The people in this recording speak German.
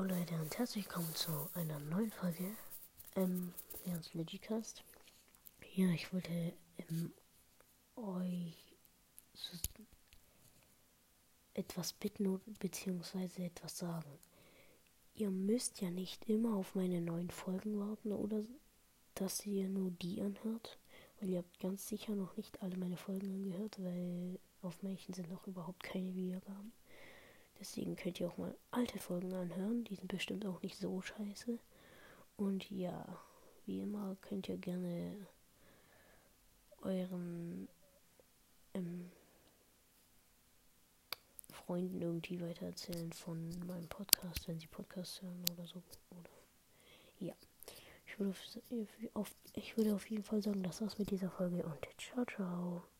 Hallo Leute und herzlich willkommen zu einer neuen Folge ähm, Leons Legicast. Ja, ich wollte ähm, euch etwas bitten bzw. etwas sagen. Ihr müsst ja nicht immer auf meine neuen Folgen warten oder dass ihr nur die anhört, weil ihr habt ganz sicher noch nicht alle meine Folgen angehört, weil auf manchen sind noch überhaupt keine Wiedergaben. Deswegen könnt ihr auch mal alte Folgen anhören. Die sind bestimmt auch nicht so scheiße. Und ja, wie immer könnt ihr gerne euren ähm, Freunden irgendwie weitererzählen von meinem Podcast, wenn sie Podcasts hören oder so. Oder ja. Ich würde auf, auf, ich würde auf jeden Fall sagen, das war's mit dieser Folge und ciao, ciao.